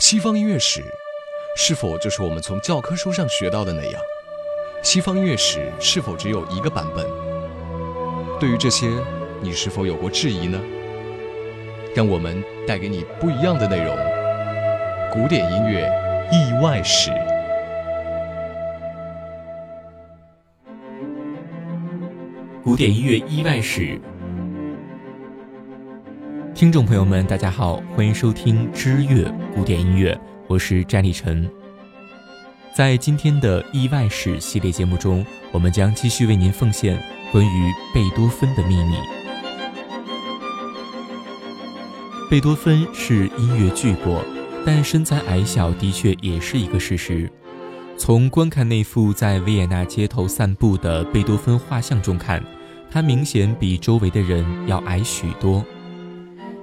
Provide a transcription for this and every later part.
西方音乐史是否就是我们从教科书上学到的那样？西方音乐史是否只有一个版本？对于这些，你是否有过质疑呢？让我们带给你不一样的内容。古典音乐意外史。古典音乐意外史。听众朋友们，大家好，欢迎收听知乐古典音乐，我是詹立晨。在今天的意外史系列节目中，我们将继续为您奉献关于贝多芬的秘密。贝多芬是音乐巨擘，但身材矮小的确也是一个事实。从观看那幅在维也纳街头散步的贝多芬画像中看，他明显比周围的人要矮许多。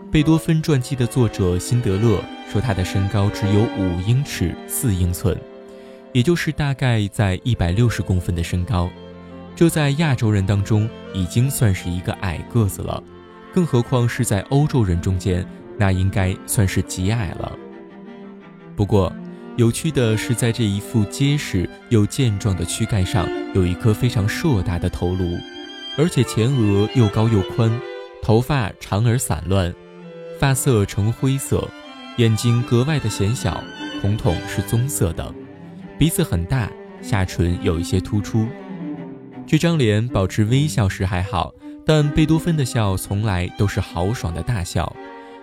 贝多芬传记的作者辛德勒说，他的身高只有五英尺四英寸，也就是大概在一百六十公分的身高，这在亚洲人当中已经算是一个矮个子了，更何况是在欧洲人中间，那应该算是极矮了。不过，有趣的是，在这一副结实又健壮的躯干上，有一颗非常硕大的头颅，而且前额又高又宽，头发长而散乱。发色呈灰色，眼睛格外的显小，瞳孔是棕色的，鼻子很大，下唇有一些突出。这张脸保持微笑时还好，但贝多芬的笑从来都是豪爽的大笑。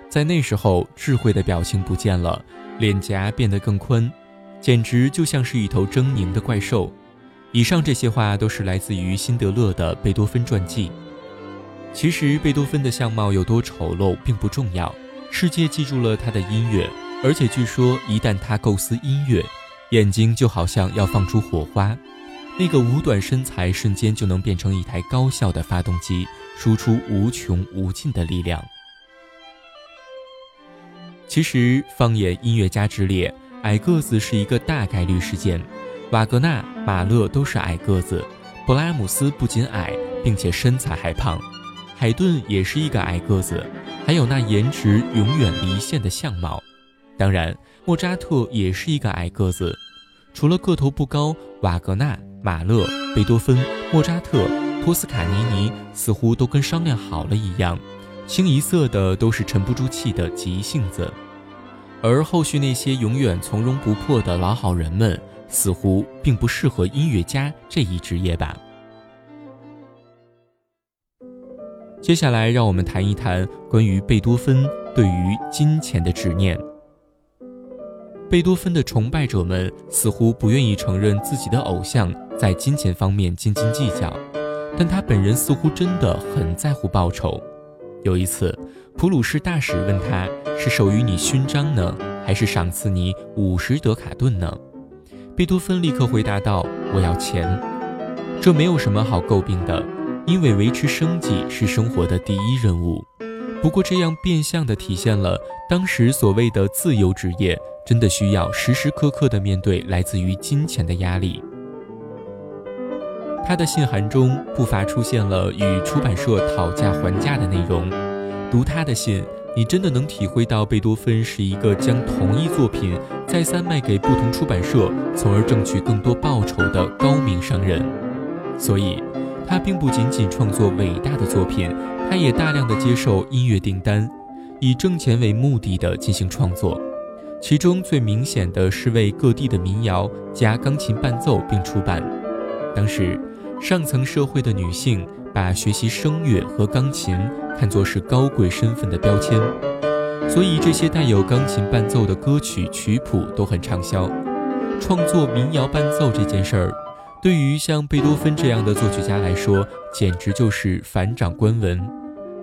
在那时候，智慧的表情不见了，脸颊变得更宽，简直就像是一头狰狞的怪兽。以上这些话都是来自于辛德勒的贝多芬传记。其实贝多芬的相貌有多丑陋并不重要，世界记住了他的音乐，而且据说一旦他构思音乐，眼睛就好像要放出火花，那个五短身材瞬间就能变成一台高效的发动机，输出无穷无尽的力量。其实放眼音乐家之列，矮个子是一个大概率事件，瓦格纳、马勒都是矮个子，布拉姆斯不仅矮，并且身材还胖。海顿也是一个矮个子，还有那颜值永远离线的相貌。当然，莫扎特也是一个矮个子。除了个头不高，瓦格纳、马勒、贝多芬、莫扎特、托斯卡尼尼似乎都跟商量好了一样，清一色的都是沉不住气的急性子。而后续那些永远从容不迫的老好人们，似乎并不适合音乐家这一职业吧。接下来，让我们谈一谈关于贝多芬对于金钱的执念。贝多芬的崇拜者们似乎不愿意承认自己的偶像在金钱方面斤斤计较，但他本人似乎真的很在乎报酬。有一次，普鲁士大使问他：“是授予你勋章呢，还是赏赐你五十德卡顿呢？”贝多芬立刻回答道：“我要钱。”这没有什么好诟病的。因为维持生计是生活的第一任务，不过这样变相的体现了当时所谓的自由职业真的需要时时刻刻的面对来自于金钱的压力。他的信函中不乏出现了与出版社讨价还价的内容，读他的信，你真的能体会到贝多芬是一个将同一作品再三卖给不同出版社，从而挣取更多报酬的高明商人。所以。他并不仅仅创作伟大的作品，他也大量的接受音乐订单，以挣钱为目的的进行创作。其中最明显的是为各地的民谣加钢琴伴奏并出版。当时，上层社会的女性把学习声乐和钢琴看作是高贵身份的标签，所以这些带有钢琴伴奏的歌曲曲谱都很畅销。创作民谣伴奏这件事儿。对于像贝多芬这样的作曲家来说，简直就是反掌官文。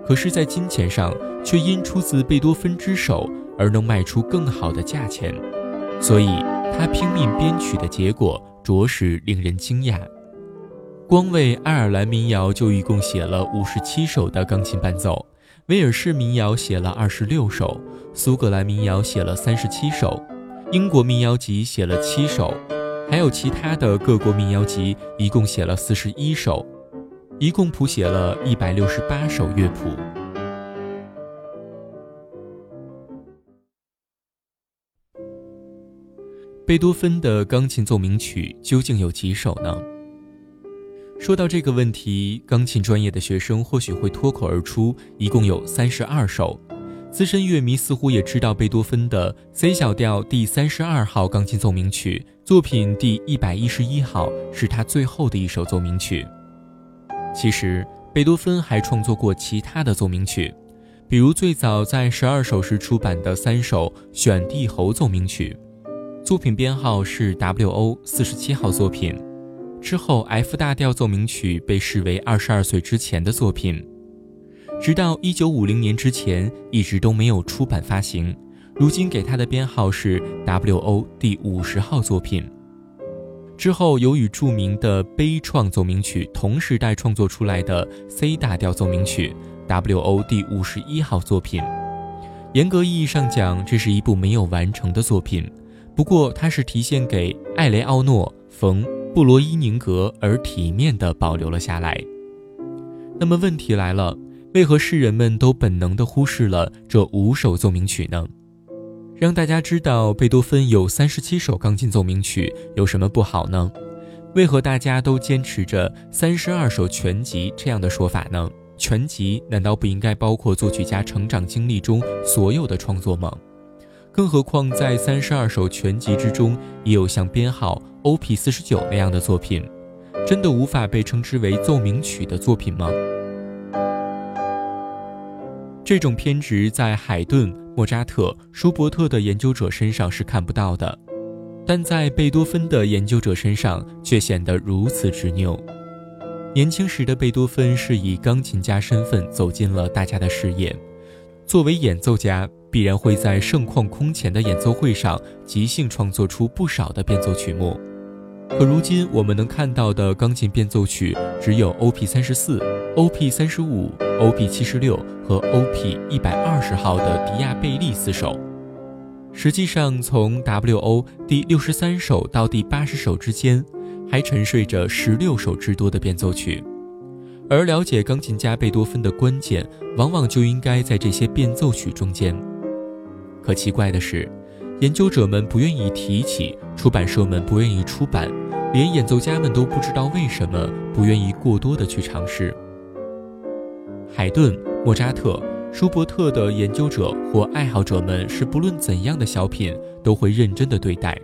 可是，在金钱上，却因出自贝多芬之手而能卖出更好的价钱。所以，他拼命编曲的结果，着实令人惊讶。光为爱尔兰民谣就一共写了五十七首的钢琴伴奏，威尔士民谣写了二十六首，苏格兰民谣写了三十七首，英国民谣集写了七首。还有其他的各国民谣集，一共写了四十一首，一共谱写了一百六十八首乐谱。贝多芬的钢琴奏鸣曲究竟有几首呢？说到这个问题，钢琴专业的学生或许会脱口而出，一共有三十二首。资深乐迷似乎也知道贝多芬的 C 小调第三十二号钢琴奏鸣曲作品第一百一十一号是他最后的一首奏鸣曲。其实，贝多芬还创作过其他的奏鸣曲，比如最早在十二首时出版的三首选帝侯奏鸣曲，作品编号是 W.O. 四十七号作品。之后，F 大调奏鸣曲被视为二十二岁之前的作品。直到一九五零年之前，一直都没有出版发行。如今给他的编号是 W.O. 第五十号作品。之后，有与著名的悲怆奏鸣曲同时代创作出来的 C 大调奏鸣曲 W.O. 第五十一号作品。严格意义上讲，这是一部没有完成的作品。不过，它是提献给艾雷奥诺·冯·布罗伊宁格而体面地保留了下来。那么，问题来了。为何世人们都本能地忽视了这五首奏鸣曲呢？让大家知道贝多芬有三十七首钢琴奏鸣曲有什么不好呢？为何大家都坚持着三十二首全集这样的说法呢？全集难道不应该包括作曲家成长经历中所有的创作吗？更何况在三十二首全集之中，也有像编号 O.P. 四十九那样的作品，真的无法被称之为奏鸣曲的作品吗？这种偏执在海顿、莫扎特、舒伯特的研究者身上是看不到的，但在贝多芬的研究者身上却显得如此执拗。年轻时的贝多芬是以钢琴家身份走进了大家的视野，作为演奏家，必然会在盛况空前的演奏会上即兴创作出不少的变奏曲目。可如今我们能看到的钢琴变奏曲只有 O.P. 三十四、O.P. 三十五、O.P. 七十六和 O.P. 一百二十号的迪亚贝利四首。实际上，从 W.O. 第六十三首到第八十首之间，还沉睡着十六首之多的变奏曲。而了解钢琴家贝多芬的关键，往往就应该在这些变奏曲中间。可奇怪的是。研究者们不愿意提起，出版社们不愿意出版，连演奏家们都不知道为什么不愿意过多的去尝试。海顿、莫扎特、舒伯特的研究者或爱好者们是不论怎样的小品都会认真的对待，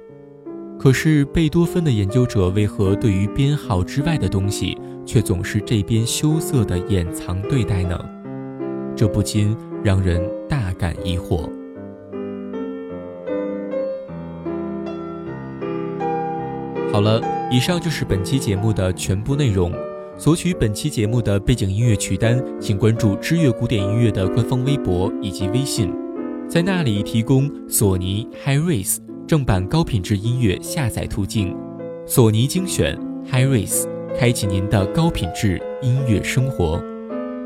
可是贝多芬的研究者为何对于编号之外的东西却总是这边羞涩的掩藏对待呢？这不禁让人大感疑惑。好了，以上就是本期节目的全部内容。索取本期节目的背景音乐曲单，请关注知乐古典音乐的官方微博以及微信，在那里提供索尼 HiRes 正版高品质音乐下载途径。索尼精选 HiRes，开启您的高品质音乐生活。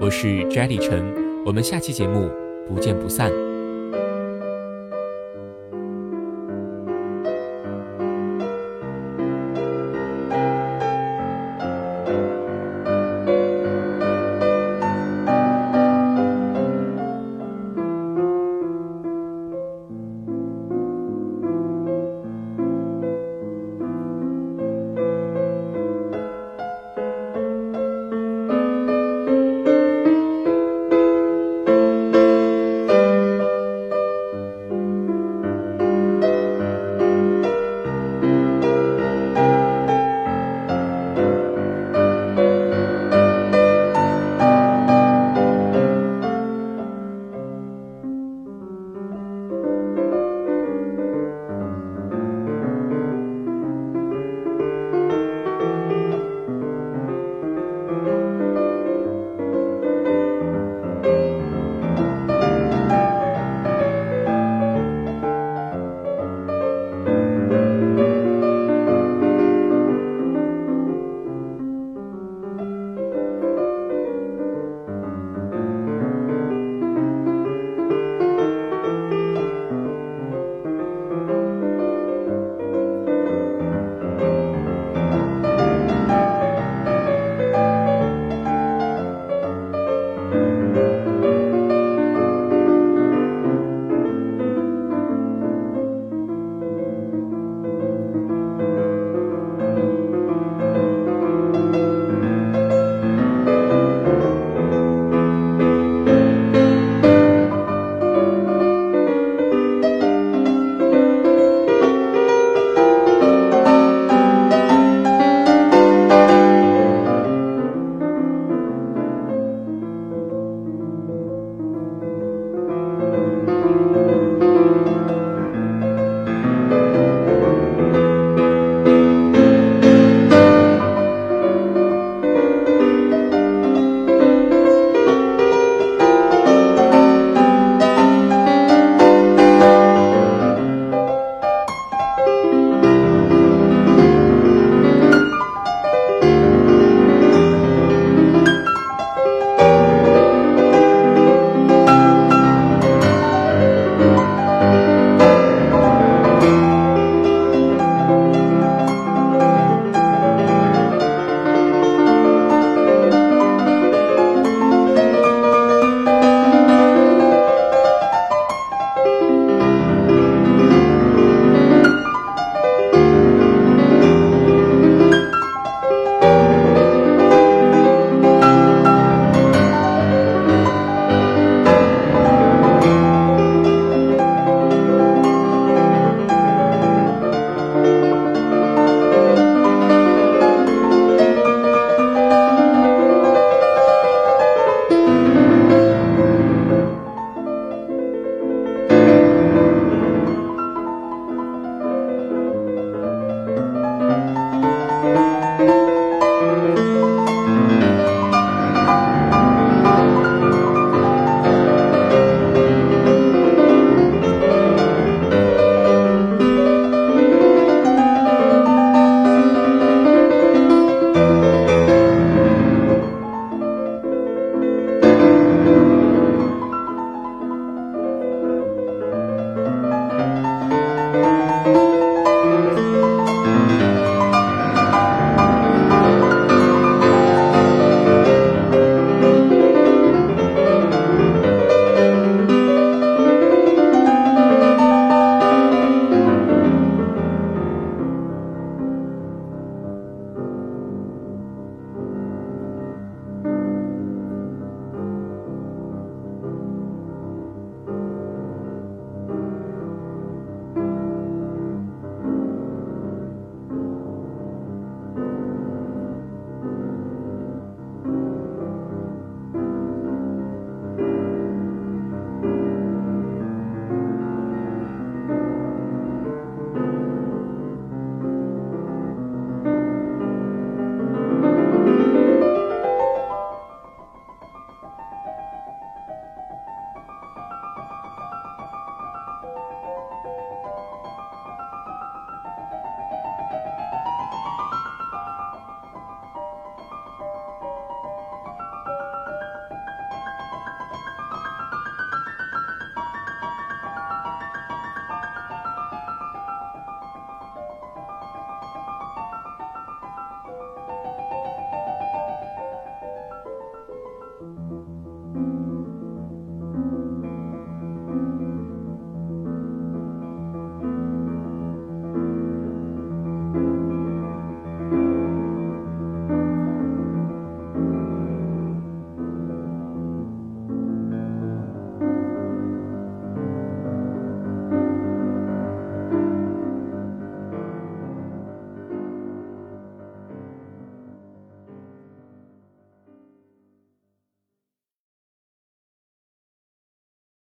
我是 Jetty 陈，我们下期节目不见不散。